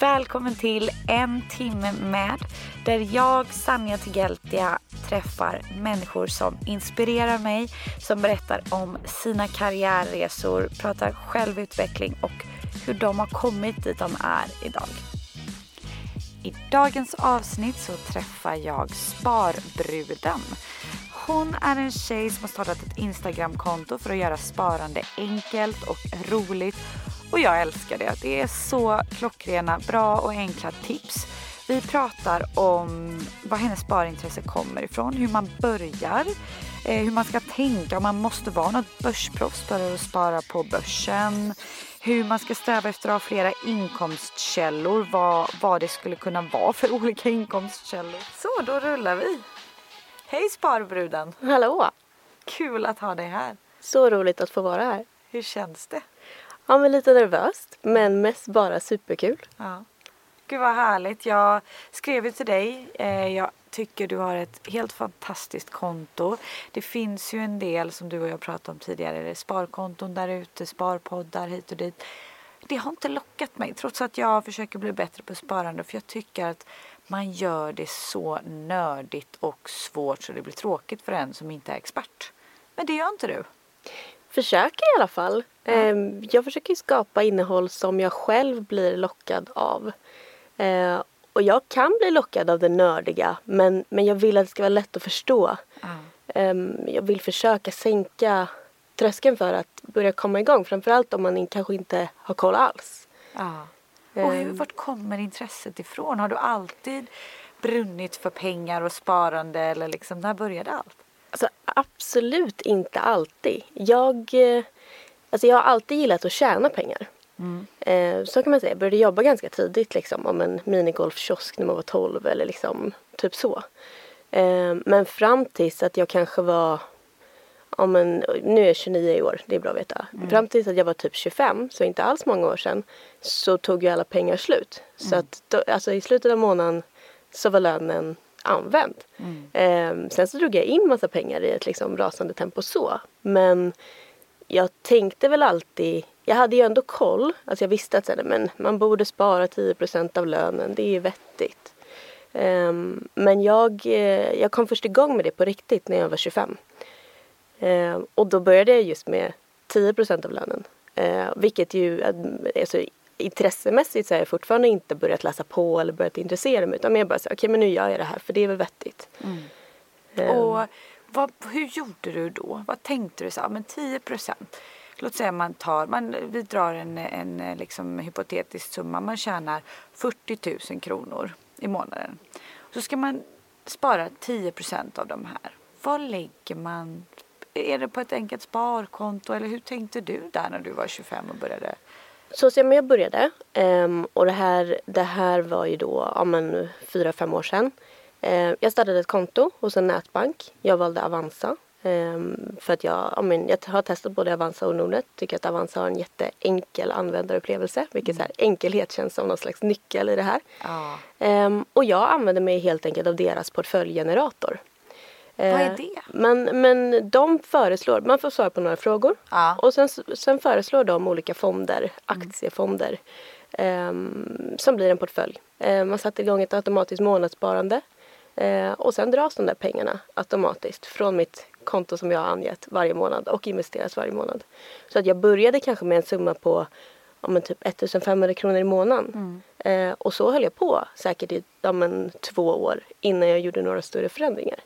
Välkommen till En timme med där jag, Sanja Tigeltia, träffar människor som inspirerar mig, som berättar om sina karriärresor, pratar självutveckling och hur de har kommit dit de är idag. I dagens avsnitt så träffar jag Sparbruden. Hon är en tjej som har startat ett Instagramkonto för att göra sparande enkelt och roligt och jag älskar det. Det är så klockrena, bra och enkla tips. Vi pratar om var hennes sparintresse kommer ifrån, hur man börjar, eh, hur man ska tänka om man måste vara något börsproffs för att spara på börsen, hur man ska sträva efter att ha flera inkomstkällor, vad, vad det skulle kunna vara för olika inkomstkällor. Så, då rullar vi. Hej Sparbruden! Hallå! Kul att ha dig här. Så roligt att få vara här. Hur känns det? Ja, men lite nervöst, men mest bara superkul. Ja. Gud vad härligt. Jag skrev ju till dig. Eh, jag tycker du har ett helt fantastiskt konto. Det finns ju en del som du och jag pratade om tidigare. Det är sparkonton där ute, sparpoddar hit och dit. Det har inte lockat mig trots att jag försöker bli bättre på sparande för jag tycker att man gör det så nördigt och svårt så det blir tråkigt för en som inte är expert. Men det gör inte du. Försöker i alla fall. Mm. Jag försöker skapa innehåll som jag själv blir lockad av. Eh, och jag kan bli lockad av det nördiga men, men jag vill att det ska vara lätt att förstå. Mm. Jag vill försöka sänka tröskeln för att börja komma igång. Framförallt om man kanske inte har koll alls. Ja. Och hur, vart kommer intresset ifrån? Har du alltid brunnit för pengar och sparande eller liksom när började allt? Alltså absolut inte alltid. Jag, eh, alltså jag har alltid gillat att tjäna pengar. Mm. Eh, så kan man säga. Jag började jobba ganska tidigt liksom om en minigolfkiosk när man var 12 eller liksom typ så. Eh, men fram tills att jag kanske var om en, nu är jag 29 i år, det är bra att veta. Mm. Fram tills att jag var typ 25, så inte alls många år sedan, så tog ju alla pengar slut. Mm. Så att då, alltså i slutet av månaden så var lönen använd. Mm. Eh, sen så drog jag in massa pengar i ett liksom rasande tempo så. Men jag tänkte väl alltid, jag hade ju ändå koll, alltså jag visste att så men man borde spara 10% av lönen, det är ju vettigt. Eh, men jag, eh, jag kom först igång med det på riktigt när jag var 25. Eh, och då började jag just med 10% av lönen. Eh, vilket ju, alltså, intressemässigt så har jag fortfarande inte börjat läsa på eller börjat intressera mig utan mer bara så okej okay, men nu gör jag det här för det är väl vettigt. Mm. Um. Och vad, hur gjorde du då? Vad tänkte du så men 10 procent. Låt säga man tar, man, vi drar en, en liksom hypotetisk summa, man tjänar 40 000 kronor i månaden. Så ska man spara 10 procent av de här. Vad lägger man? Är det på ett enkelt sparkonto eller hur tänkte du där när du var 25 och började så som jag började ehm, och det här, det här var ju då ja, men, fyra, fem år sedan. Uh, jag startade ett konto hos en nätbank. Jag valde Avanza. Um, för att jag, ja, men, jag har testat både Avanza och Nordnet. Tycker att Avanza har en jätteenkel användarupplevelse. Vilket så här, enkelhet känns som någon slags nyckel i det här. Ah. Um, och jag använder mig helt enkelt av deras portföljgenerator. Vad är det? Men, men de föreslår, man får svara på några frågor ja. och sen, sen föreslår de olika fonder, aktiefonder um, som blir en portfölj. Uh, man sätter igång ett automatiskt månadssparande uh, och sen dras de där pengarna automatiskt från mitt konto som jag har angett varje månad och investeras varje månad. Så att jag började kanske med en summa på ja, men typ 1500 kronor i månaden. Eh, och så höll jag på säkert i ja, men, två år innan jag gjorde några större förändringar.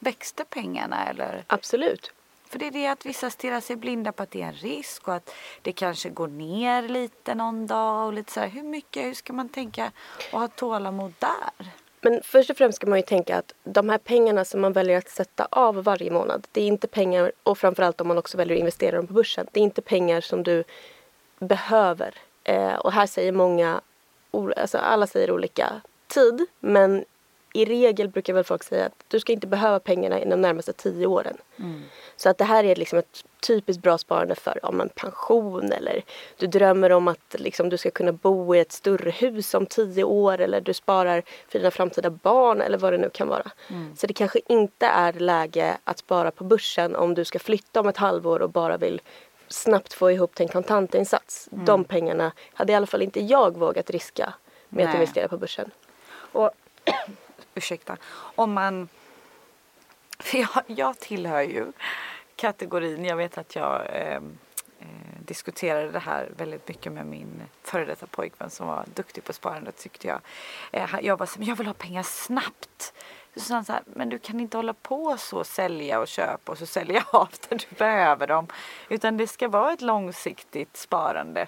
Växte pengarna eller? Absolut. För det är det att vissa stirrar sig blinda på att det är en risk och att det kanske går ner lite någon dag och lite så här, hur mycket, hur ska man tänka och ha tålamod där? Men först och främst ska man ju tänka att de här pengarna som man väljer att sätta av varje månad, det är inte pengar, och framförallt om man också väljer att investera dem på börsen, det är inte pengar som du behöver. Eh, och här säger många, alltså alla säger olika tid, men i regel brukar väl folk säga att du ska inte behöva pengarna inom de närmaste tio åren. Så att det här är liksom ett typiskt bra sparande för om en pension eller du drömmer om att liksom du ska kunna bo i ett större hus om tio år eller du sparar för dina framtida barn eller vad det nu kan vara. Så det kanske inte är läge att spara på börsen om du ska flytta om ett halvår och bara vill snabbt få ihop till en kontantinsats. De pengarna hade i alla fall inte jag vågat riska med att Nej. investera på börsen. Och ursäkta, om man... För jag, jag tillhör ju kategorin, jag vet att jag ehm, eh, diskuterade det här väldigt mycket med min före detta pojkvän som var duktig på sparandet tyckte jag. Eh, jag var så, men jag vill ha pengar snabbt. Så sa han så här, men du kan inte hålla på så sälja och köpa och så sälja av när du behöver dem. Utan det ska vara ett långsiktigt sparande.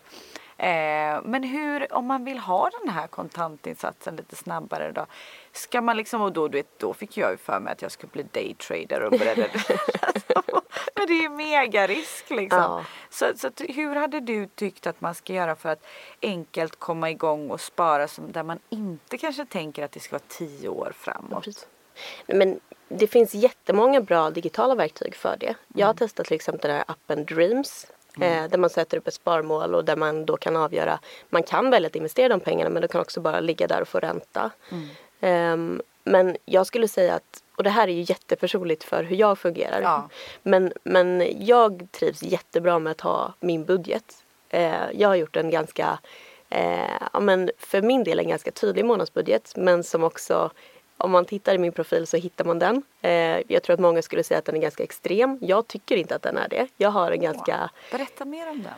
Eh, men hur, om man vill ha den här kontantinsatsen lite snabbare då? Ska man liksom, och då, du vet, då fick jag ju för mig att jag skulle bli daytrader och började. alltså, men det är ju megarisk liksom. Ja. Så, så hur hade du tyckt att man ska göra för att enkelt komma igång och spara som, där man inte kanske tänker att det ska vara tio år framåt? Nej, Men det finns jättemånga bra digitala verktyg för det. Jag har testat till exempel den här appen Dreams. Eh, där man sätter upp ett sparmål och där man då kan avgöra. Man kan välja att investera de pengarna men det kan också bara ligga där och få ränta. Ehm, men jag skulle säga att, och det här är ju jättepersonligt för hur jag fungerar. Ja. Men, men jag trivs jättebra med att ha min budget. Eh, jag har gjort en ganska, eh, ja, men för min del en ganska tydlig månadsbudget men som också om man tittar i min profil så hittar man den. Eh, jag tror att många skulle säga att den är ganska extrem. Jag tycker inte att den är det. Jag har en ganska Berätta mer om den.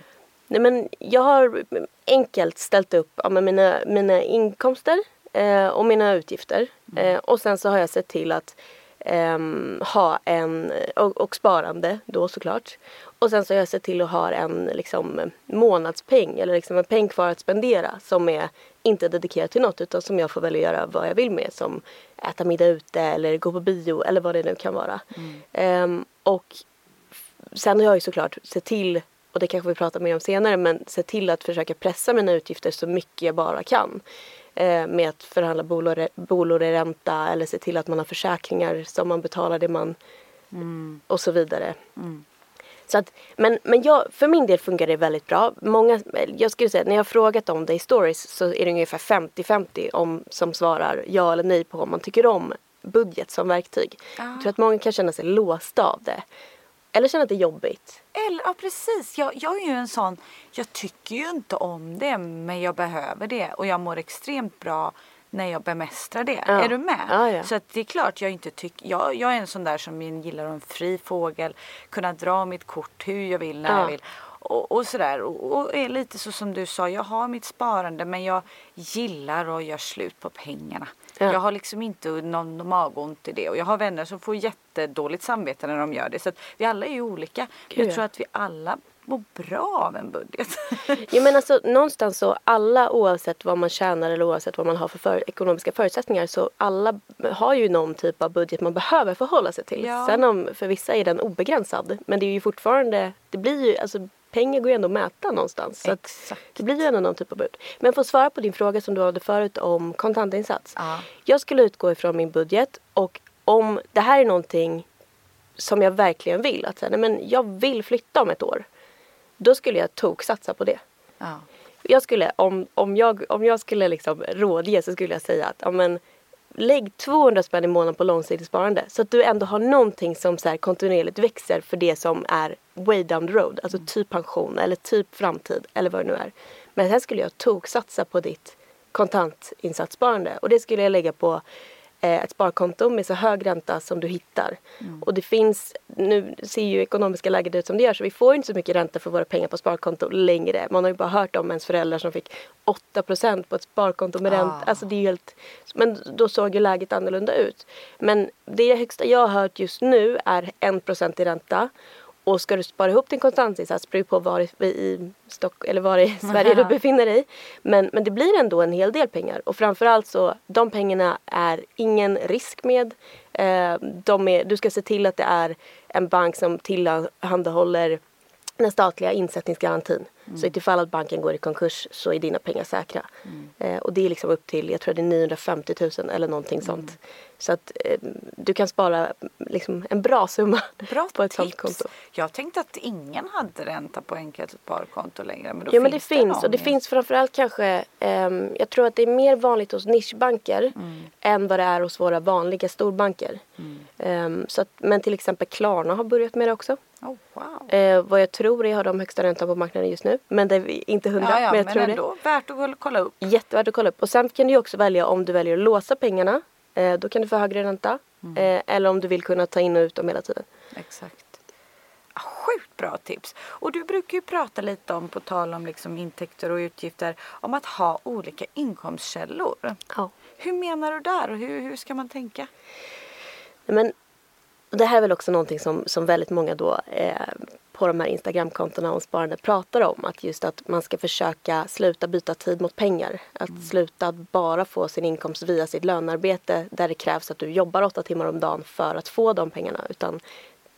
Nej, men jag har enkelt ställt upp ja, mina, mina inkomster eh, och mina utgifter. Eh, och sen så har jag sett till att ehm, ha en, och, och sparande då såklart. Och sen så har jag sett till att ha en liksom, månadspeng eller liksom en peng kvar att spendera som är inte dedikerad till något utan som jag får välja göra vad jag vill med som äta middag ute eller gå på bio eller vad det nu kan vara. Ehm, och sen har jag ju såklart sett till, och det kanske vi pratar mer om senare, men sett till att försöka pressa mina utgifter så mycket jag bara kan. Eh, med att förhandla bolåneränta eller se till att man har försäkringar som man betalar det man och så vidare. Så att, men men jag, för min del funkar det väldigt bra. Många, jag skulle säga, när jag har frågat om det i stories så är det ungefär 50-50 om, som svarar ja eller nej på om man tycker om budget som verktyg. Jag tror att många kan känna sig låsta av det. Eller känna att det är jobbigt. Eller, ja precis, jag, jag är ju en sån, jag tycker ju inte om det men jag behöver det och jag mår extremt bra när jag bemästrar det. Ja. Är du med? Ja, ja. Så att det är klart jag inte tycker, jag, jag är en sån där som gillar en fri fågel, kunna dra mitt kort hur jag vill när Ja. jag vill. Och, och sådär och, och är lite så som du sa, jag har mitt sparande men jag gillar att göra slut på pengarna. Ja. Jag har liksom inte någon magont i det och jag har vänner som får jättedåligt samvete när de gör det. Så att vi alla är ju olika. Gud, jag ja. tror att vi alla mår bra av en budget. Jo men alltså någonstans så alla oavsett vad man tjänar eller oavsett vad man har för, för ekonomiska förutsättningar så alla har ju någon typ av budget man behöver förhålla sig till. Ja. Sen om för vissa är den obegränsad men det är ju fortfarande, det blir ju, alltså pengar går ju ändå att mäta någonstans. Så det blir ju ändå någon typ av budget. Men för att svara på din fråga som du hade förut om kontantinsats. Ja. Jag skulle utgå ifrån min budget och om det här är någonting som jag verkligen vill, att säga, nej men jag vill flytta om ett år. Då skulle jag toksatsa på det. Ja. Jag skulle, om, om, jag, om jag skulle liksom rådge så skulle jag säga att ja, men, lägg 200 spänn i månaden på långsiktigt sparande. Så att du ändå har någonting som så kontinuerligt växer för det som är way down the road. Alltså typ pension eller typ framtid eller vad det nu är. Men sen skulle jag toksatsa på ditt kontantinsatssparande. Och det skulle jag lägga på ett sparkonto med så hög ränta som du hittar. Mm. Och det finns, nu ser ju ekonomiska läget ut som det gör så vi får inte så mycket ränta för våra pengar på sparkonto längre. Man har ju bara hört om ens föräldrar som fick 8% på ett sparkonto med ränta. Ah. Alltså det är helt, men då såg ju läget annorlunda ut. Men det högsta jag har hört just nu är 1% i ränta. Och ska du spara ihop din kontantinsats beror på var i, i, Stock, eller var i Sverige du befinner dig. Men, men det blir ändå en hel del pengar. Och framförallt så, de pengarna är ingen risk med. Eh, de är, du ska se till att det är en bank som tillhandahåller den statliga insättningsgarantin. Så ifall att banken går i konkurs så är dina pengar säkra. Eh, och det är liksom upp till, jag tror det är 950 000 eller någonting sånt. Så att eh, du kan spara liksom en bra summa Bra på ett sånt tips. konto. Jag tänkte att ingen hade ränta på enkelt sparkonto längre. Men då Jo men det finns finns någon och det finns framförallt kanske ehm, Jag tror att det är mer vanligt hos nischbanker än vad det är hos våra vanliga storbanker. Ehm, så att, men till exempel Klarna har börjat med det också. Oh, wow. Eh, vad jag tror är har de högsta räntan på marknaden just nu. Men det är inte hundra. Ja, ja, men jag men tror ändå värt att kolla upp. det. Jättevärt att kolla upp. Och sen kan du också välja om du väljer att låsa pengarna. Eh, då kan du få högre ränta. Eh, eller om du vill kunna ta in och ut dem hela tiden. Exakt. Sjukt bra tips. Och du brukar ju prata lite om, på tal om liksom intäkter och utgifter, om att ha olika inkomstkällor. Ja. Hur menar du där och hur, hur ska man tänka? Nej, Men det här är väl också någonting som, som väldigt många då eh, på de här Instagramkontona om sparande pratar om. Att just att man ska försöka sluta byta tid mot pengar. Att sluta att bara få sin inkomst via sitt lönearbete där det krävs att du jobbar åtta timmar om dagen för att få de pengarna. Utan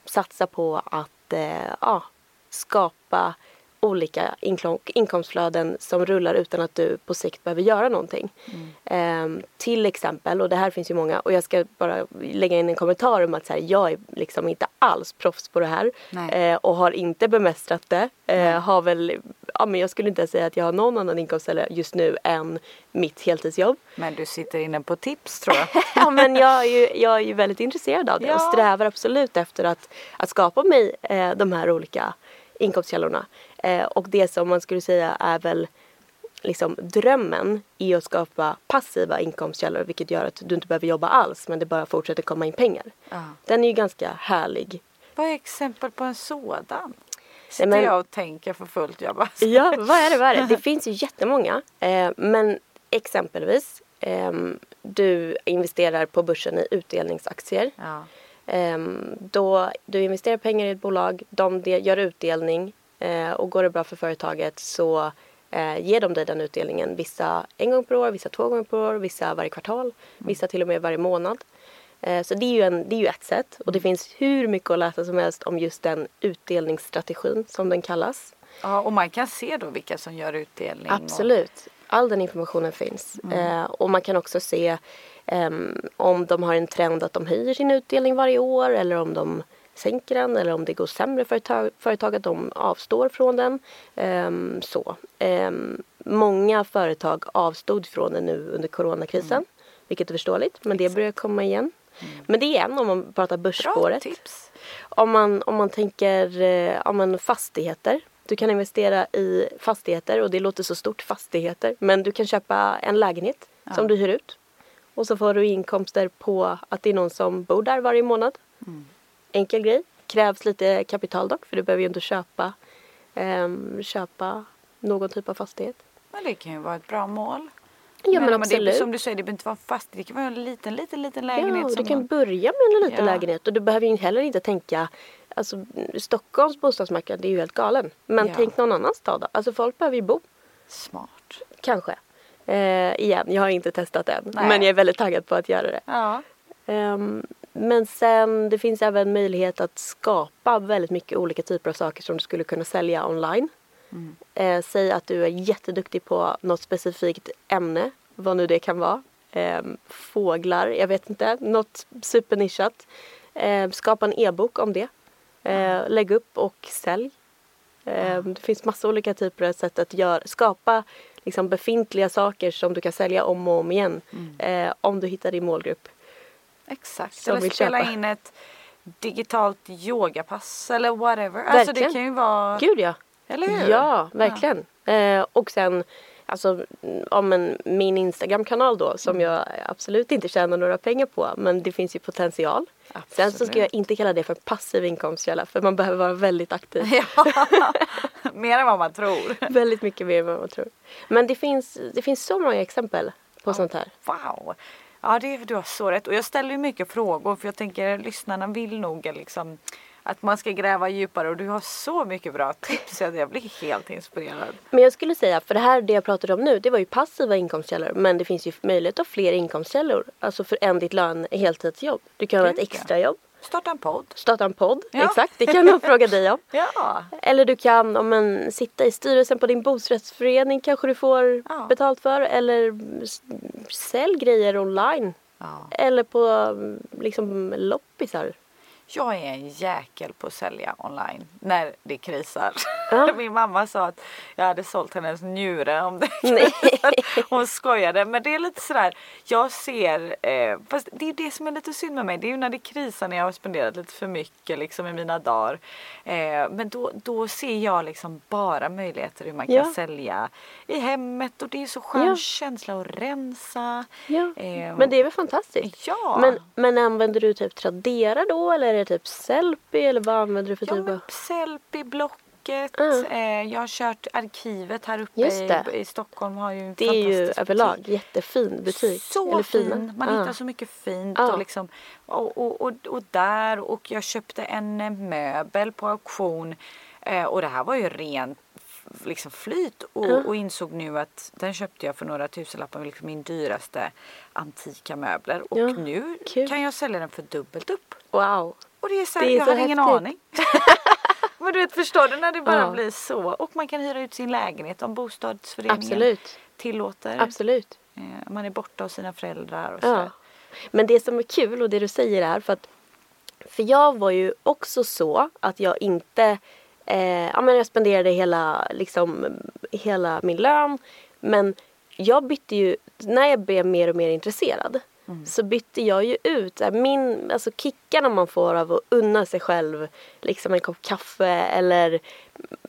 satsa på att eh, ja, skapa olika inkom- inkomstflöden som rullar utan att du på sikt behöver göra någonting. Ehm, till exempel, och det här finns ju många, och jag ska bara lägga in en kommentar om att så här, jag är liksom inte alls proffs på det här eh, och har inte bemästrat det. Eh, har väl, ja, men jag skulle inte säga att jag har någon annan inkomstkälla just nu än mitt heltidsjobb. Men du sitter inne på tips tror jag. ja, men jag är, ju, jag är ju väldigt intresserad av det och Ja. strävar absolut efter att, att skapa mig eh, de här olika inkomstkällorna. Eh, och det som man skulle säga är väl liksom drömmen i att skapa passiva inkomstkällor vilket gör att du inte behöver jobba alls men det bara fortsätter komma in pengar. Ja. Den är ju ganska härlig. Vad är exempel på en sådan? Sitter men- jag och tänker för fullt. Jag bara, Ja, vad är det? Vad är det? Det finns ju jättemånga. Eh, men exempelvis ehm, du investerar på börsen i utdelningsaktier. ja. Ehm, då du investerar pengar i ett bolag, de gör utdelning eh, och går det bra för företaget så eh, ger de dig den utdelningen. Vissa en gång per år, vissa två gånger per år, vissa varje kvartal, vissa till och med varje månad. Eh, så det är, ju en, det är ju ett sätt och det finns hur mycket att läsa som helst om just den utdelningsstrategin som den kallas. ja, och man kan se då vilka som gör utdelning. Absolut. All den informationen finns. Eh, och man kan också se ehm, om de har en trend att de höjer sin utdelning varje år eller om de sänker den eller om det går sämre för ett företag att de avstår från den. Ehm, så. Ehm, många företag avstod från den nu under coronakrisen. Vilket är förståeligt men det börjar komma igen. Men det är en om man pratar börsspåret. Om man, om man tänker eh, om man fastigheter. Du kan investera i fastigheter och det låter så stort, fastigheter. Men du kan köpa en lägenhet som du hyr ut. Och så får du inkomster på att det är någon som bor där varje månad. Enkel grej. Krävs lite kapital dock för du behöver ju inte köpa, ehm, köpa någon typ av fastighet. Men det kan ju vara ett bra mål. Ja men, det, absolut. som du säger, det behöver inte vara fast. Det kan vara en liten, liten, liten lägenhet. Ja, du kan man- börja med en liten Ja. lägenhet och du behöver ju heller inte tänka Alltså Stockholms bostadsmarknad är ju helt galen. Men Ja. tänk någon annan stad då. Alltså folk behöver ju bo. Smart. Kanske. Eh, igen, jag har inte testat än. Nej. Men jag är väldigt taggad på att göra det. Ja. Ehm, men sen det finns även möjlighet att skapa väldigt mycket olika typer av saker som du skulle kunna sälja online. Eh, säg att du är jätteduktig på något specifikt ämne, vad nu det kan vara. Ehm, fåglar, jag vet inte, något supernischat. Eh, skapa en e-bok om det. Eh, lägg upp och sälj. Eh, Det finns massa olika typer av sätt att göra, skapa liksom befintliga saker som du kan sälja om och om igen. Eh, om du hittar din målgrupp. Exakt. Eller spela köpa. in ett digitalt yogapass eller whatever. Alltså det Verkligen. kan ju vara... Gud ja! Eller hur? Ja, verkligen. Eh, och sen alltså om en, min Instagram-kanal då som jag absolut inte tjänar några pengar på men det finns ju potential. Sen så ska jag inte kalla det för passiv inkomstkälla för man behöver vara väldigt aktiv. Ja, mer än vad man tror. väldigt mycket mer än vad man tror. Men det finns, det finns så många exempel på sånt här. Wow! Ja, det, du har så rätt. Och jag ställer ju mycket frågor för jag tänker lyssnarna vill nog liksom att man ska gräva djupare och du har så mycket bra tips så jag blir helt inspirerad. Men jag skulle säga, för det här det jag pratade om nu det var ju passiva inkomstkällor men det finns ju möjlighet att ha fler inkomstkällor. Alltså för en ditt lön heltidsjobb. Du kan ha ett extrajobb. Starta en podd. Starta en podd, ja. exakt. Det kan jag fråga dig om. Ja. Eller du kan om en, sitta i styrelsen på din bostadsrättsförening kanske du får ja. betalt för. Eller sälj grejer online. Ja. Eller på liksom loppisar. Jag är en jäkel på att sälja online när det krisar. Ja. Min mamma sa att jag hade sålt hennes njure om det Hon skojade men det är lite sådär. Jag ser, eh, fast det är det som är lite synd med mig. Det är ju när det krisar när jag har spenderat lite för mycket liksom i mina dagar. Eh, men då, då ser jag liksom bara möjligheter hur man kan ja. sälja i hemmet och det är så skön ja. känsla att rensa. Ja. Eh, men det är väl fantastiskt. Ja. Men, men använder du typ Tradera då eller det typ Sellpy eller vad använder du för ja, typ av? Sellpy, Blocket. Mm. Eh, jag har kört arkivet här uppe i, i, Stockholm. Har ju det är ju överlag jättefin butik. Så eller fin. Fina. Man mm. hittar så mycket fint. Mm. Och, liksom, och, och, och, och, där och jag köpte en möbel på auktion. Eh, och det här var ju rent liksom flyt och, mm. och, insåg nu att den köpte jag för några tusenlappar, liksom min dyraste antika möbler. Och ja, nu kul. kan jag sälja den för dubbelt upp. Wow! Och det är så här, det är jag så hade ingen aning. Men du vet, förstår du när det bara ja. blir så? Och man kan hyra ut sin lägenhet om bostadsföreningen Absolut. tillåter. Absolut. Eh, man är borta hos sina föräldrar och så. Ja. Men det som är kul och det du säger är för att för jag var ju också så att jag inte eh, ja, men jag spenderade hela, liksom, hela min lön. Men jag bytte ju, när jag blev mer och mer intresserad mm. så bytte jag ju ut min, alltså kickarna man får av att unna sig själv liksom en kopp kaffe eller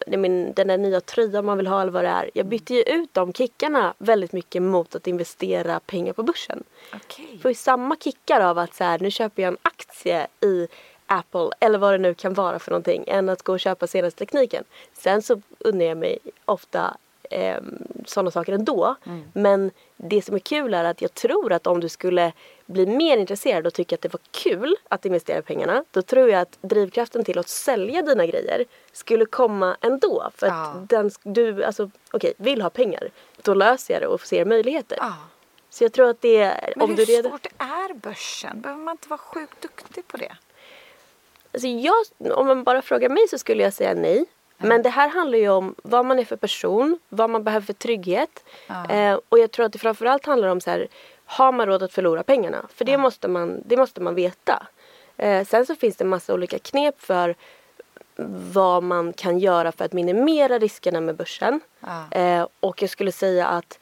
min, den där nya tröjan man vill ha eller vad det är. Jag bytte ju ut de kickarna väldigt mycket mot att investera pengar på börsen. Okay. Ju samma kickar av att så här, nu köper jag en aktie i Apple eller vad det nu kan vara för någonting än att gå och köpa senaste tekniken. Sen så unnar jag mig ofta eh, sådana saker ändå. Mm. Men det som är kul är att jag tror att om du skulle bli mer intresserad och tycka att det var kul att investera pengarna då tror jag att drivkraften till att sälja dina grejer skulle komma ändå. För att ja. den, du alltså, okay, vill ha pengar. Då löser jag det och ser möjligheter. Ja. Så jag tror att det är... Men om hur du redan... svårt är börsen? Behöver man inte vara sjukt duktig på det? Alltså jag, om man bara frågar mig så skulle jag säga nej. Men det här handlar ju om vad man är för person, vad man behöver för trygghet. Mm. Eh, och jag tror att det framförallt handlar om så här, har man råd att förlora pengarna? För det, mm. måste, man, det måste man veta. Eh, sen så finns det massa olika knep för vad man kan göra för att minimera riskerna med börsen. Eh, och jag skulle säga att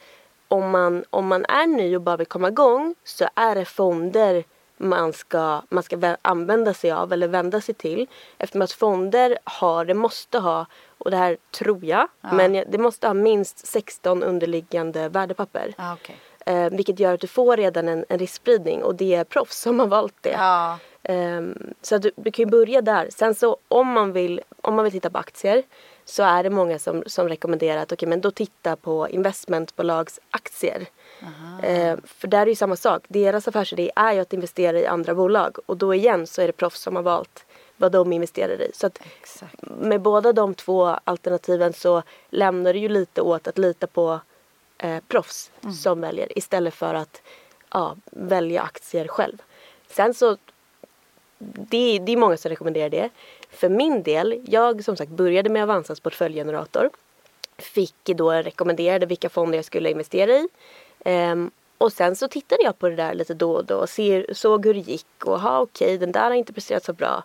om man, om man är ny och bara vill komma igång så är det fonder man ska, man ska använda sig av eller vända sig till. Eftersom att fonder har, det måste ha, och det här tror jag, ja. men det måste ha minst 16 underliggande värdepapper. Ja, okay. eh, vilket gör att du får redan en, en riskspridning och det är proffs som har valt det. Ja. Eh, så du, du kan ju börja där. Sen så om man vill, om man vill titta på aktier så är det många som, som rekommenderar att okay, men då titta på investmentbolags aktier. Eh, för där är ju samma sak. Deras affärsidé är ju att investera i andra bolag och då igen så är det proffs som har valt vad de investerar i. Så med båda de två alternativen så lämnar det ju lite åt att lita på eh, proffs mm. som väljer istället för att ja, välja aktier själv. Sen så det, det är många som rekommenderar det. För min del, jag som sagt började med Avanzas portföljgenerator. Fick då rekommenderade vilka fonder jag skulle investera i. Um, och sen så tittade jag på det där lite då och då och ser, såg hur det gick och ha okej okay, den där har inte presterat så bra.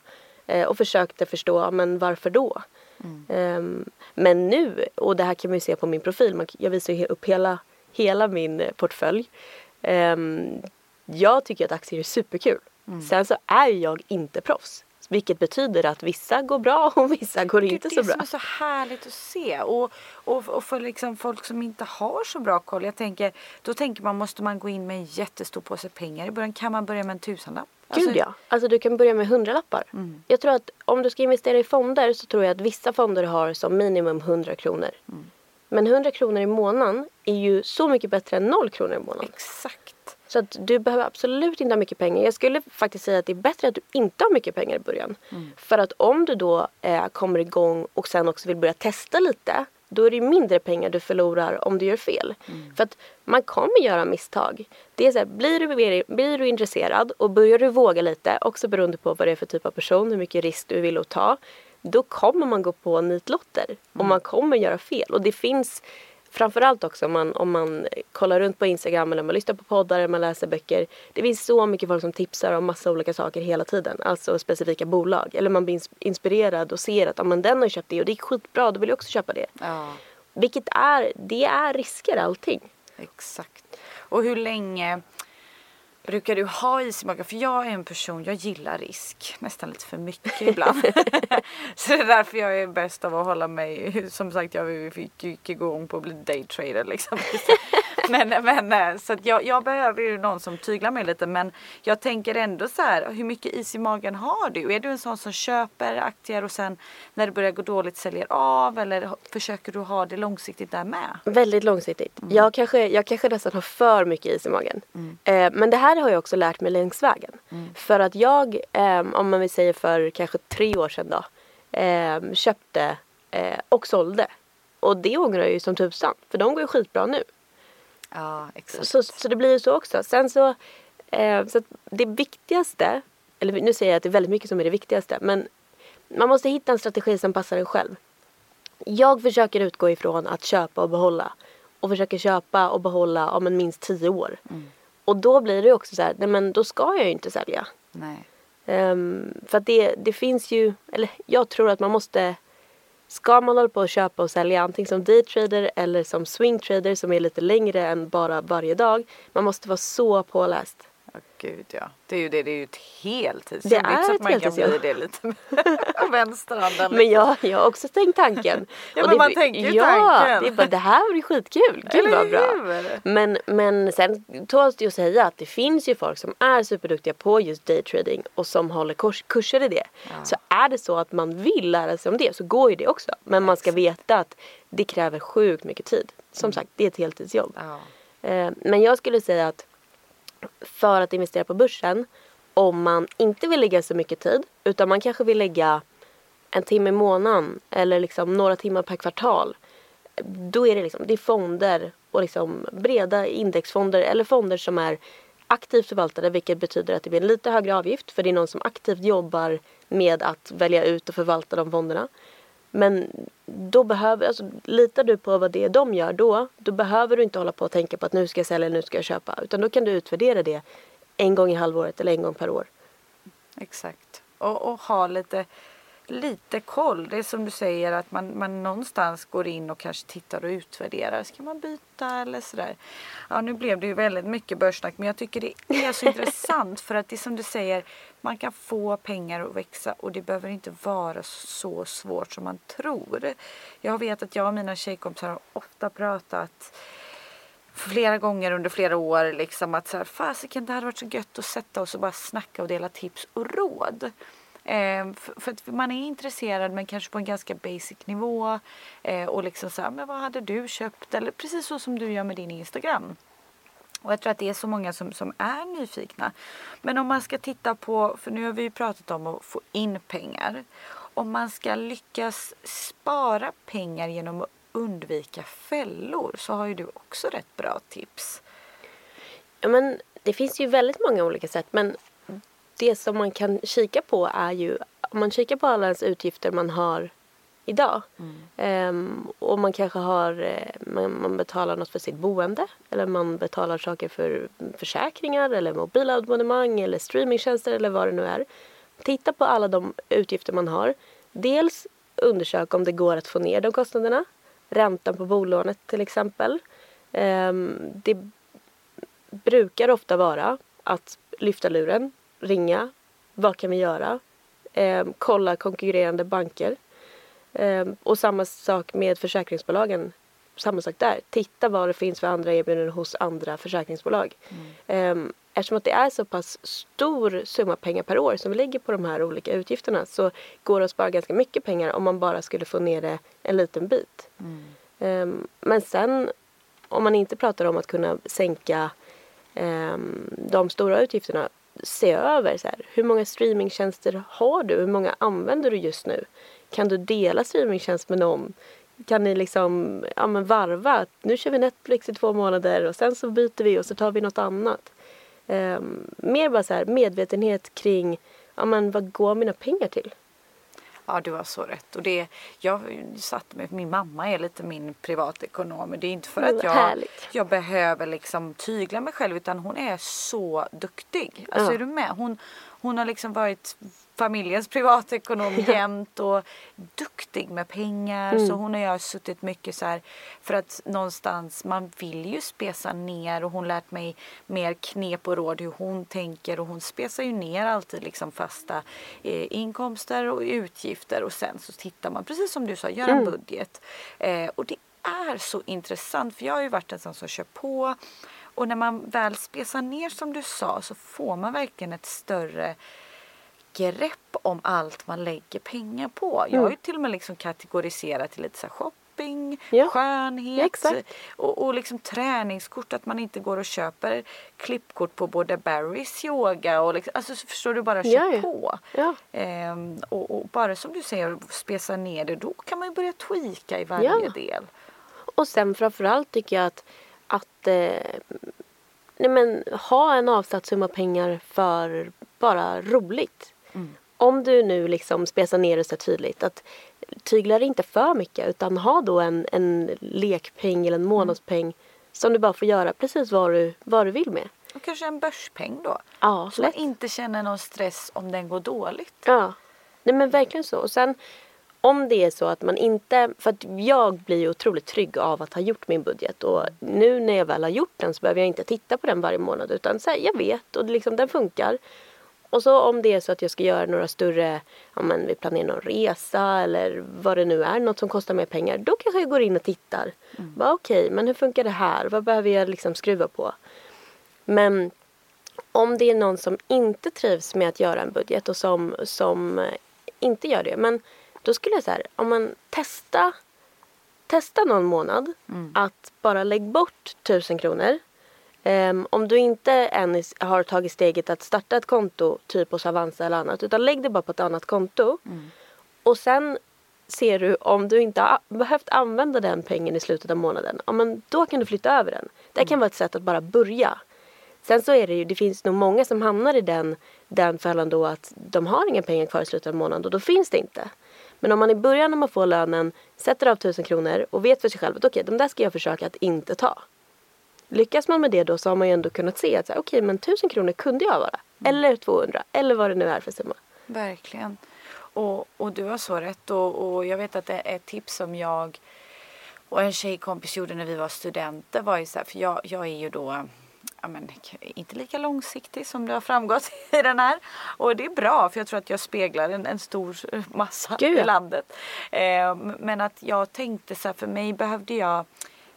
Uh, och försökte förstå, men varför då? Mm. Um, men nu, och det här kan man ju se på min profil, man, jag visar ju upp hela, hela min portfölj. Um, jag tycker att aktier är superkul. Mm. Sen så är jag inte proffs Vilket betyder att vissa går bra och vissa går inte det så är bra. Det som är så härligt att se. Och, och, och för liksom folk som inte har så bra koll. Jag tänker, då tänker man, måste man gå in med en jättestor påse pengar i början? Kan man börja med en tusenlapp? Gud Alltså, ja. Alltså du kan börja med hundralappar. Mm. Jag tror att om du ska investera i fonder så tror jag att vissa fonder har som minimum 100 kronor. Mm. Men 100 kronor i månaden är ju så mycket bättre än 0 kronor i månaden. Exakt. Så att du behöver absolut inte ha mycket pengar. Jag skulle faktiskt säga att det är bättre att du inte har mycket pengar i början. För att om du då eh, kommer igång och sen också vill börja testa lite. Då är det mindre pengar du förlorar om du gör fel. För att man kommer göra misstag. Det är så här, blir, du, blir du intresserad och börjar du våga lite, också beroende på vad det är för typ av person, hur mycket risk du vill att ta. Då kommer man gå på nitlotter och man kommer göra fel. Och det finns Framförallt också om man, om man kollar runt på Instagram eller man lyssnar på poddar eller man läser böcker. Det finns så mycket folk som tipsar om massa olika saker hela tiden. Alltså specifika bolag. Eller man blir ins- inspirerad och ser att men den har köpt det och det är skitbra, då vill jag också köpa det. Ja, Vilket är, det är risker allting. exakt. Och hur länge brukar du ha is i magen? För jag är en person, jag gillar risk. Nästan lite för mycket ibland. så det är därför jag är bäst av att hålla mig. Som sagt, jag fick gick igång på att bli daytrader liksom. men, men eh, så jag, jag behöver ju någon som tyglar mig lite. Men jag tänker ändå så här, hur mycket is i magen har du? Är du en sån som köper aktier och sen när det börjar gå dåligt säljer av? Eller försöker du ha det långsiktigt där med? Väldigt långsiktigt. Jag, kanske, jag kanske nästan har för mycket is i magen. Eh, men det här har jag också lärt mig längs vägen. För att jag, ehm, om man vill säga för kanske tre år sedan då, ehm, köpte eh, och sålde. Och det ångrar jag ju som tusan. För de går ju skitbra nu. Ja, exakt. Så, så det blir ju så också. Sen så, eh, så det viktigaste, eller nu säger jag att det är väldigt mycket som är det viktigaste, men man måste hitta en strategi som passar en själv. Jag försöker utgå ifrån att köpa och behålla. Och försöker köpa och behålla om en minst tio år. Och då blir det också så här, nej men då ska jag ju inte sälja. Nej. Ehm, för att det, det finns ju, eller jag tror att man måste Ska man hålla på att köpa och sälja antingen som daytrader eller som swingtrader som är lite längre än bara varje dag. Man måste vara så påläst. Ja, gud ja. Det är ju det, det är ju ett heltidsjobb. Det är ett att man kan bli heltidsjobb. det lite vänsterhanden. Men jag, jag har också tänkt tanken. Ja, men det, man tänker ju ja, tanken. det är bara det här blir skitkul. Gud Eller vad bra. hur? Men, men sen tåls det ju att säga att det finns ju folk som är superduktiga på just daytrading och som håller kurs, kurser i det. Så är det så att man vill lära sig om det så går ju det också. Men man ska veta att det kräver sjukt mycket tid. Som sagt, det är ett heltidsjobb. Ja. Eh, Men jag skulle säga att för att investera på börsen, om man inte vill lägga så mycket tid, utan man kanske vill lägga en timme i månaden eller liksom några timmar per kvartal. Då är det liksom, det är fonder och liksom breda indexfonder eller fonder som är aktivt förvaltade vilket betyder att det blir en lite högre avgift för det är någon som aktivt jobbar med att välja ut och förvalta de fonderna. Men då behöver, alltså, litar du på vad det är de gör då, då behöver du inte hålla på och tänka på att nu ska jag sälja, nu ska jag köpa. Utan då kan du utvärdera det en gång i halvåret eller en gång per år. Exakt. Och, och ha lite, lite koll. Det är som du säger att man, man någonstans går in och kanske tittar och utvärderar. Ska man byta eller sådär. Ja nu blev det ju väldigt mycket börssnack men jag tycker det är så intressant för att det är som du säger man kan få pengar att växa och det behöver inte vara så svårt som man tror. Jag vet att jag och mina tjejkompisar har ofta pratat flera gånger under flera år liksom att så här, fasiken det hade varit så gött att sätta oss och bara snacka och dela tips och råd. Eh, för, att man är intresserad men kanske på en ganska basic nivå. Eh, och liksom så här, men vad hade du köpt? Eller precis så som du gör med din Instagram. Och jag tror att det är så många som, som är nyfikna. Men om man ska titta på, för nu har vi ju pratat om att få in pengar. Om man ska lyckas spara pengar genom att undvika fällor så har ju du också rätt bra tips. Ja, men det finns ju väldigt många olika sätt men det som man kan kika på är ju om man kikar på alla ens utgifter man har idag ehm, och man kanske har eh, man, man betalar något för sitt boende eller man betalar saker för försäkringar eller mobilabonnemang eller streamingtjänster eller vad det nu är. Titta på alla de utgifter man har. Dels undersök om det går att få ner de kostnaderna. Räntan på bolånet till exempel. Ehm, det brukar ofta vara att lyfta luren, ringa, vad kan vi göra? Eh, kolla konkurrerande banker. Eh, och samma sak med försäkringsbolagen. Samma sak där. Titta vad det finns för andra erbjudanden hos andra försäkringsbolag. Mm. Eh, eftersom att det är så pass stor summa pengar per år som vi lägger på de här olika utgifterna så går det att spara ganska mycket pengar om man bara skulle få ner det en liten bit. Mm. Um, men sen om man inte pratar om att kunna sänka um, de stora utgifterna se över så här, hur många streamingtjänster har du? Hur många använder du just nu? Kan du dela streamingtjänst med någon? Kan ni liksom ja, men varva? Nu kör vi Netflix i två månader och sen så byter vi och så tar vi något annat. Um, mer bara så här medvetenhet kring ja, men vad går mina pengar till? Ja, du har så rätt. Och det, jag satt med, min mamma är lite min privatekonom. Det är inte för att jag, jag behöver liksom tygla mig själv utan hon är så duktig. Alltså ja. är du med? Hon, hon har liksom varit familjens privatekonom jämt och duktig med pengar. Mm. Så hon och jag har suttit mycket så här för att någonstans man vill ju spesa ner och hon lärt mig mer knep och råd hur hon tänker och hon spesar ju ner alltid liksom fasta eh, inkomster och utgifter och sen så tittar man precis som du sa, gör en mm. budget. Eh, och det är så intressant för jag har ju varit en sån som kör på och när man väl spesar ner som du sa så får man verkligen ett större grepp om allt man lägger pengar på. Jag har ju mm. till och med liksom kategoriserat till lite så shopping, ja. skönhet ja, och, och liksom träningskort. Att man inte går och köper klippkort på både Barrys yoga och liksom, alltså förstår du bara kör ja, på. Ehm, och, och, bara som du säger spesa ner det då kan man ju börja tweaka i varje del. Och sen framförallt tycker jag att att eh, nej men, ha en avsatt summa pengar för bara roligt. Mm. Om du nu liksom spesar ner det så tydligt att tygla det inte för mycket utan ha då en, en lekpeng eller en mm. månadspeng mm. som du bara får göra precis vad du, vad du vill med. Och kanske en börspeng då. Ja, så lätt. man inte känner någon stress om den går dåligt. Ja, nej men verkligen så. Och sen om det är så att man inte, för att jag blir ju otroligt trygg av att ha gjort min budget och nu när jag väl har gjort den så behöver jag inte titta på den varje månad utan så här, jag vet och liksom den funkar. Och så om det är så att jag ska göra några större, ja men vi planerar någon resa eller vad det nu är, något som kostar mer pengar, då kanske jag går in och tittar. Mm. Okej, okay, men hur funkar det här? Vad behöver jag liksom skruva på? Men om det är någon som inte trivs med att göra en budget och som, som inte gör det, men då skulle jag så här, om man testa, testa någon månad mm. att bara lägg bort tusen kronor. Um, om du inte än har tagit steget att starta ett konto typ hos Avanza eller annat utan lägg det bara på ett annat konto. Mm. Och sen ser du om du inte har behövt använda den pengen i slutet av månaden. Ja, men då kan du flytta över den. Det kan mm. vara ett sätt att bara börja. Sen så är det ju, det finns nog många som hamnar i den, den fällan då att de har inga pengar kvar i slutet av månaden och då finns det inte. Men om man i början när man får lönen sätter av tusen kronor och vet för sig själv att okej, okay, de där ska jag försöka att inte ta. Lyckas man med det då så har man ju ändå kunnat se att okej, okay, men tusen kronor kunde jag vara. Mm. Eller 200 eller vad det nu är för summa. Verkligen. Och, och du har så rätt och, och jag vet att det är ett tips som jag och en tjejkompis gjorde när vi var studenter var ju så här, för jag, jag är ju då ja, men, inte lika långsiktig som det har framgått i den här. Och det är bra för jag tror att jag speglar en, en stor massa Gud. i landet. Eh, men att jag tänkte så här, för mig behövde jag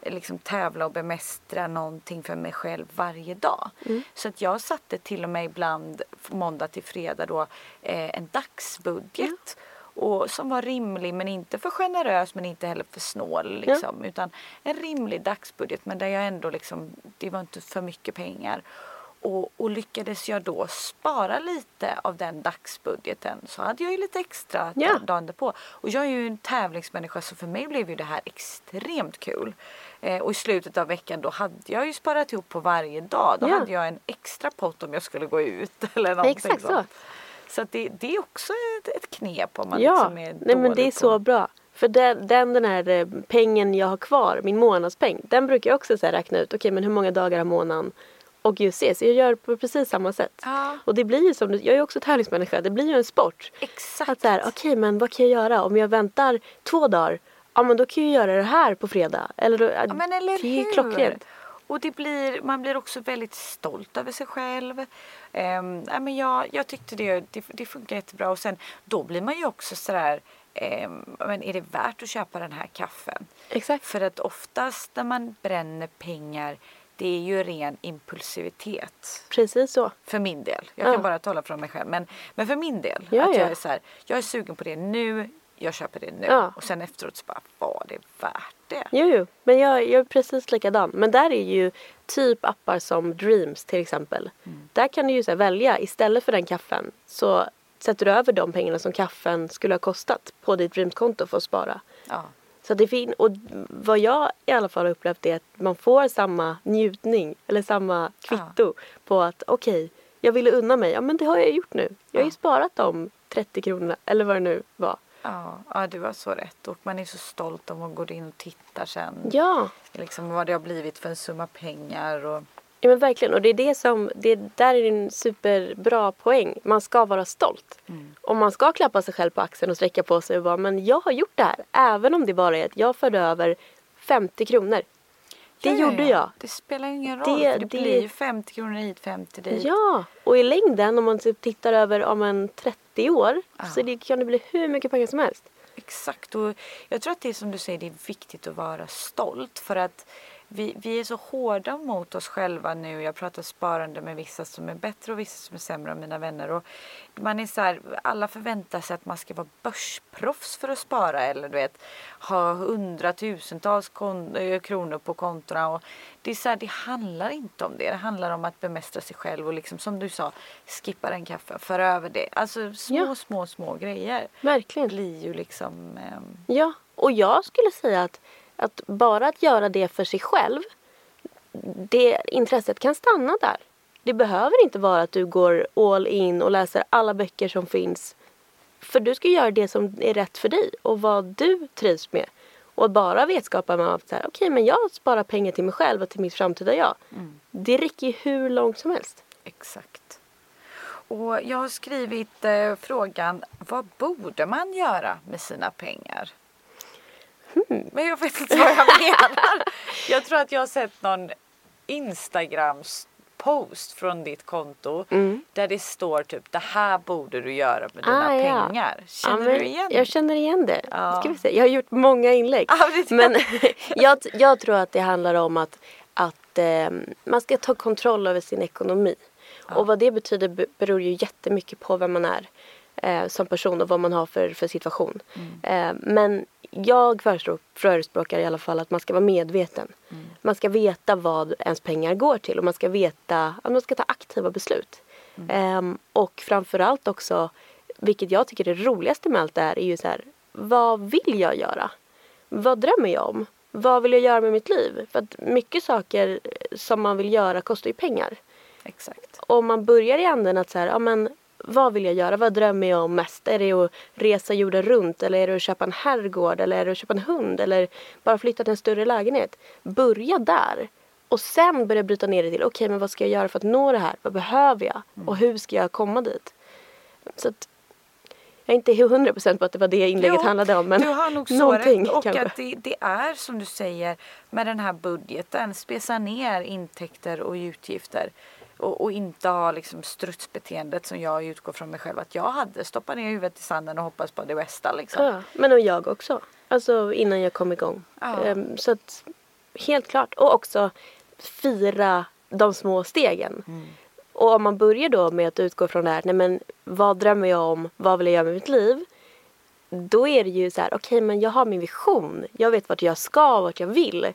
liksom tävla och bemästra någonting för mig själv varje dag. Mm. Så att jag satte till och med ibland måndag till fredag då eh, en dagsbudget. Mm och som var rimlig men inte för generös men inte heller för snål. Liksom, ja. Utan en rimlig dagsbudget men där jag ändå liksom, det var inte för mycket pengar. Och, och, lyckades jag då spara lite av den dagsbudgeten så hade jag ju lite extra ja. dagen på. Och jag är ju en tävlingsmänniska så för mig blev ju det här extremt kul. Eh, och i slutet av veckan då hade jag ju sparat ihop på varje dag. Då ja. hade jag en extra pott om jag skulle gå ut eller någonting Exakt sånt. Så. Så det, det är också ett, ett knep om man ja, liksom är nej men det är på. så bra. För den, den, den här eh, pengen jag har kvar, min månadspeng, den brukar jag också så räkna ut. Okej, okay, men hur många dagar har månaden? Och just det, så jag gör på precis samma sätt. Ja. Och det blir ju som, jag är också tävlingsmänniska, det blir ju en sport. Exakt. Att så här, okej okay, men vad kan jag göra om jag väntar två dagar? Ja men då kan jag göra det här på fredag. Eller då, ja, men eller det är klockrent. Och det blir, man blir också väldigt stolt över sig själv. Um, ja, men jag, jag tyckte det, det, det funkar jättebra och sen då blir man ju också sådär um, men är det värt att köpa den här kaffen? Exakt. För att oftast när man bränner pengar det är ju ren impulsivitet. Precis så. För min del. Jag kan Ja. bara tala från mig själv. Men, men för min del. Ja, att jag ja. är så här, jag är sugen på det nu. Jag köper det nu. Ja. Och sen efteråt så bara, var det värt det? Jo, jo. Men jag, jag är precis likadan. Men där är ju typ appar som Dreams till exempel. Där kan du ju här välja istället för den kaffen så sätter du över de pengarna som kaffen skulle ha kostat på ditt Dreams-konto för att spara. Ja. Så det är fin och vad jag i alla fall har upplevt är att man får samma njutning eller samma kvitto på att okej, jag ville unna mig. Ja men det har jag gjort nu. Jag har ju Ja. sparat de 30 kronorna eller vad det nu var. Ja, ja, du har så rätt. Och man är så stolt om man går in och tittar sen. Ja, Liksom vad det har blivit för en summa pengar. Och, Ja men verkligen och det är det som, det där är en superbra poäng. Man ska vara stolt. Och man ska klappa sig själv på axeln och sträcka på sig och bara men jag har gjort det här. Även om det bara är att jag förde över 50 kronor. Det Ja, gjorde ja. jag. Det spelar ingen roll. Det, det- blir ju 50 kronor hit, 50 dit. Ja, och i längden om man typ tittar över om en 30 år Ja. så det kan det bli hur mycket pengar som helst. Exakt. Och jag tror att det är som du säger, det är viktigt att vara stolt. För att vi, vi är så hårda mot oss själva nu. Jag pratar sparande med vissa som är bättre och vissa som är sämre av mina vänner. Och man är så här, alla förväntar sig att man ska vara börsproffs för att spara. Eller du vet, ha hundratusentals kon- eh, kronor på kontona. Och det, är så här, det handlar inte om det. Det handlar om att bemästra sig själv och liksom som du sa, skippa den kaffen, föra över det. Alltså små, Ja. små, små grejer Verkligen. blir ju liksom... ehm, Ja, och jag skulle säga att, att bara att göra det för sig själv, det intresset kan stanna där. Det behöver inte vara att du går all in och läser alla böcker som finns. För du ska göra det som är rätt för dig och vad du trivs med. Och bara vetskapen av att okej men jag sparar pengar till mig själv och till mitt framtida jag. Det räcker ju hur långt som helst. Exakt. Och jag har skrivit eh, frågan vad borde man göra med sina pengar? Hmm. Men jag vet inte vad jag menar. jag tror att jag har sett någon Instagrams post från ditt konto där det står typ det här borde du göra med dina Mm. Ah, ja. pengar. Känner Ja, du igen Jag känner igen det. Ja. Ska vi se. Jag har gjort många inlägg. Ja, det- men jag, jag tror att det handlar om att, att eh, man ska ta kontroll över sin ekonomi. Och vad det betyder be- beror ju jättemycket på vem man är eh, som person och vad man har för, för situation. Eh, men jag förespråk- förespråkar i alla fall att man ska vara medveten. Man ska veta vad ens pengar går till och man ska veta att man ska ta aktiva beslut. Ehm, och framförallt också, vilket jag tycker är det roligaste med allt det här, är ju så här, vad vill jag göra? Vad drömmer jag om? Vad vill jag göra med mitt liv? För att mycket saker som man vill göra kostar ju pengar. Exakt. Om man börjar i änden att så här, ja men vad vill jag göra? Vad drömmer jag om mest? Är det att resa jorden runt eller är det att köpa en herrgård eller är det att köpa en hund eller bara flytta till en större lägenhet? Börja där. Och sen börja bryta ner det till, okej men vad ska jag göra för att nå det här? Vad behöver jag? Och hur ska jag komma dit? Så att jag är inte hundra procent på att det var det inlägget Jo, handlade om men du har nog någonting rätt. Och kanske. att det, det är som du säger med den här budgeten. Spesa ner intäkter och utgifter. Och, och inte ha liksom strutsbeteendet som jag utgår från mig själv att jag hade. Stoppa ner huvudet i sanden och hoppas på det bästa liksom. Ja, men och jag också. Alltså innan jag kom igång. Ja. Ehm, så att helt klart. Och också fira de små stegen. Och om man börjar då med att utgå från det här, nej men vad drömmer jag om, vad vill jag göra med mitt liv? Då är det ju så här, okej men jag har min vision, jag vet vart jag ska, vart jag vill.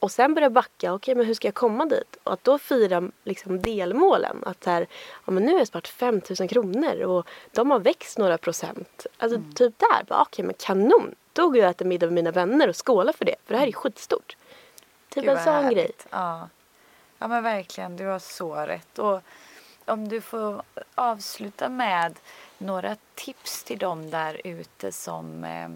Och sen börja backa, okej men hur ska jag komma dit? Och att då fira liksom delmålen. Att så här, ja men nu har jag sparat 5000 kronor och de har växt några procent. Alltså typ där, bara, okej men kanon. Då går jag och äter middag med mina vänner och skålar för det. För det här är skitstort. Typ Gud, en sån härligt. grej. Ja. ja men verkligen, du har så rätt. Och om du får avsluta med några tips till dem där ute som, eh,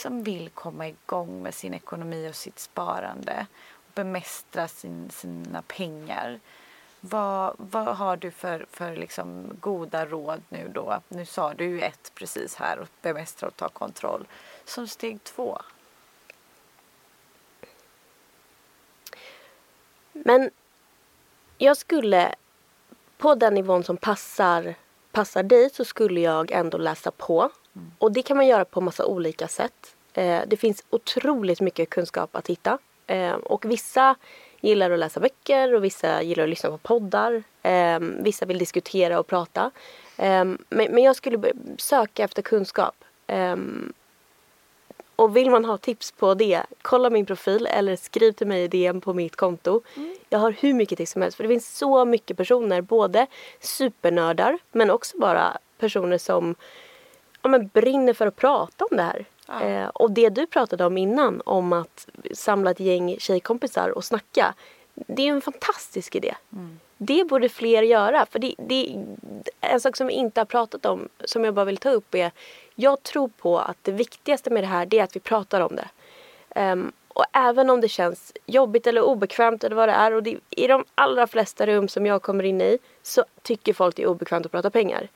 som vill komma igång med sin ekonomi och sitt sparande. Och bemästra sin, sina pengar. Vad, vad har du för, för liksom goda råd nu då? Nu sa du ju ett precis här och bemästra och ta kontroll. Som steg två. Men jag skulle, på den nivån som passar, passar dig så skulle jag ändå läsa på. Mm. Och det kan man göra på massa olika sätt. Eh, det finns otroligt mycket kunskap att hitta. Eh, och vissa gillar att läsa böcker och vissa gillar att lyssna på poddar. Eh, vissa vill diskutera och prata. Eh, men, men jag skulle söka efter kunskap. Eh, och vill man ha tips på det, kolla min profil eller skriv till mig i DM på mitt konto. Mm. Jag har hur mycket tips som helst för det finns så mycket personer, både supernördar men också bara personer som ja, men brinner för att prata om det här. Ja. Eh, och det du pratade om innan, om att samla ett gäng tjejkompisar och snacka. Det är en fantastisk idé. Mm. Det borde fler göra. För det, det, en sak som vi inte har pratat om, som jag bara vill ta upp är jag tror på att det viktigaste med det här det är att vi pratar om det. Um, och även om det känns jobbigt eller obekvämt eller vad det är och det, i de allra flesta rum som jag kommer in i så tycker folk det är obekvämt att prata pengar.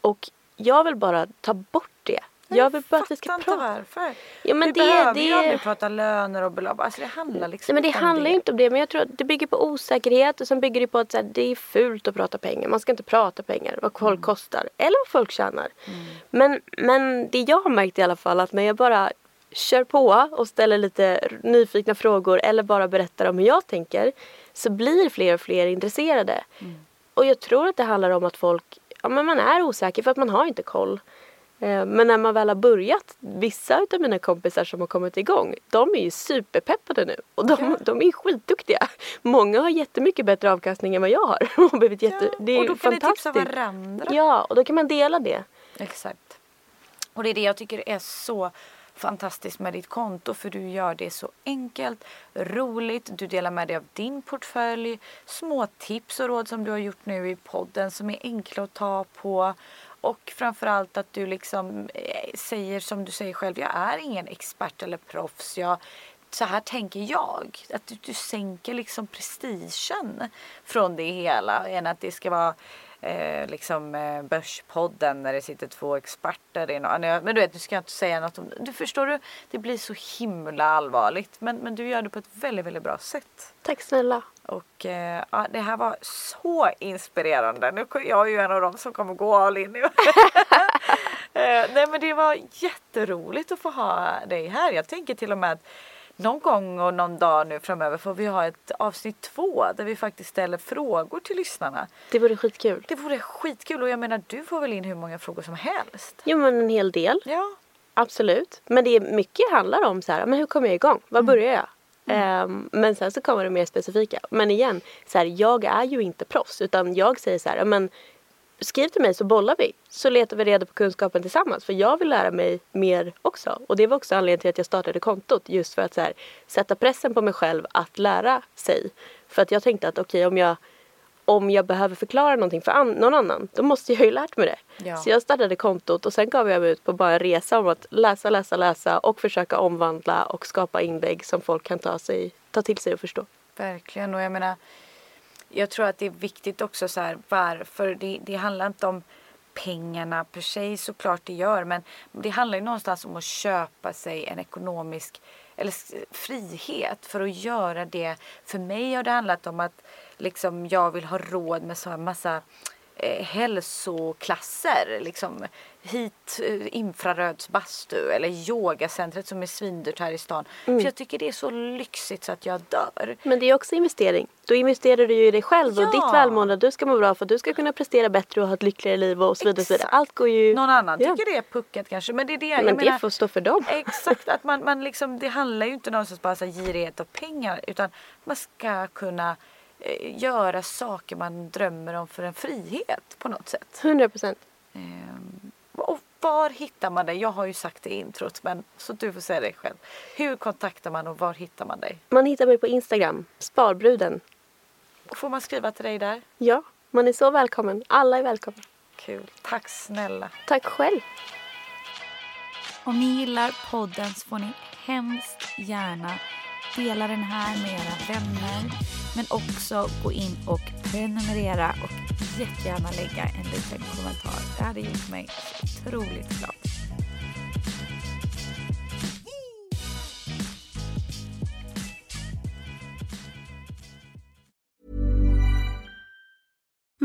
Och jag vill bara ta bort det. Jag vill bara att vi ska prata. varför. Ja, men vi det, behöver det... ju aldrig prata löner och belopp. Alltså det handlar liksom Nej, men det handlar ju inte om det. Men jag tror att det bygger på osäkerhet och sen bygger det på att här, det är fult att prata pengar. Man ska inte prata pengar, vad folk mm. kostar eller vad folk tjänar. Mm. Men, men det jag har märkt i alla fall att när jag bara kör på och ställer lite nyfikna frågor eller bara berättar om hur jag tänker så blir fler och fler intresserade. Mm. Och jag tror att det handlar om att folk, ja men man är osäker för att man har inte koll. Eh, men när man väl har börjat, vissa av mina kompisar som har kommit igång, de är ju superpeppade nu. Och de, ja. de är skitduktiga. Många har jättemycket bättre avkastning än vad jag har. Och, jätte, ja. det är och då kan ni tipsa varandra. Ja, och då kan man dela det. Exakt. Och det är det jag tycker är så fantastiskt med ditt konto för du gör det så enkelt, roligt, du delar med dig av din portfölj, små tips och råd som du har gjort nu i podden som är enkla att ta på och framförallt att du liksom eh, säger som du säger själv, jag är ingen expert eller proffs. Jag, så här tänker jag. Att du, du sänker liksom prestigen från det hela än att det ska vara eh, liksom eh, Börspodden när det sitter två experter i någon, Men du vet, nu ska jag inte säga något om det. Du förstår du, det blir så himla allvarligt. Men, men du gör det på ett väldigt, väldigt bra sätt. Tack snälla. Och eh, ja, det här var så inspirerande. Nu, jag är ju en av dem som kommer gå all in nu. eh, nej men det var jätteroligt att få ha dig här. Jag tänker till och med att någon gång och någon dag nu framöver får vi ha ett avsnitt två där vi faktiskt ställer frågor till lyssnarna. Det vore skitkul. Det vore skitkul och jag menar du får väl in hur många frågor som helst. Jo men en hel del. Ja. Absolut. Men det är mycket handlar om så här, men hur kommer jag igång? Var mm. börjar jag? Mm. Um, men sen så kommer det mer specifika. Men igen, så här, jag är ju inte proffs utan jag säger så här, men skriv till mig så bollar vi. Så letar vi reda på kunskapen tillsammans. För jag vill lära mig mer också. Och det var också anledningen till att jag startade kontot. Just för att här, sätta pressen på mig själv att lära sig. För att jag tänkte att okej okay, om jag om jag behöver förklara någonting för an någon annan då måste jag ju lärt mig det. Ja. Så jag startade kontot och sen gav jag mig ut på bara en resa om att läsa, läsa, läsa och försöka omvandla och skapa inlägg som folk kan ta, sig, ta till sig och förstå. Verkligen och jag menar jag tror att det är viktigt också så här varför. Det, det handlar inte om pengarna per se såklart det gör men det handlar ju någonstans om att köpa sig en ekonomisk eller frihet för att göra det. För mig har det handlat om att liksom jag vill ha råd med så här massa eh, hälsoklasser. Liksom, hit eh, infrarödsbastu eller yogacentret som är svindyrt här i stan. Mm. För jag tycker det är så lyxigt så att jag dör. Men det är också investering. Då investerar du ju i dig själv ja. och ditt välmående. Du ska må bra för att du ska kunna prestera bättre och ha ett lyckligare liv och så vidare. Så Allt går ju... Någon annan ja. tycker det är puckat kanske men det är det. Men det menar, får stå för dem. Exakt, att man, man liksom, det handlar ju inte någonstans bara om girighet och pengar utan man ska kunna göra saker man drömmer om för en frihet på något sätt. 100 procent. Um, och var hittar man dig? Jag har ju sagt det i introt men så du får säga det själv. Hur kontaktar man och var hittar man dig? Man hittar mig på Instagram, Sparbruden. Och får man skriva till dig där? Ja, man är så välkommen. Alla är välkomna. Kul. Tack snälla. Tack själv. Om ni gillar podden så får ni hemskt gärna dela den här med era vänner men också gå in och prenumerera och jättegärna lägga en liten kommentar. Det hade gjort mig otroligt glad.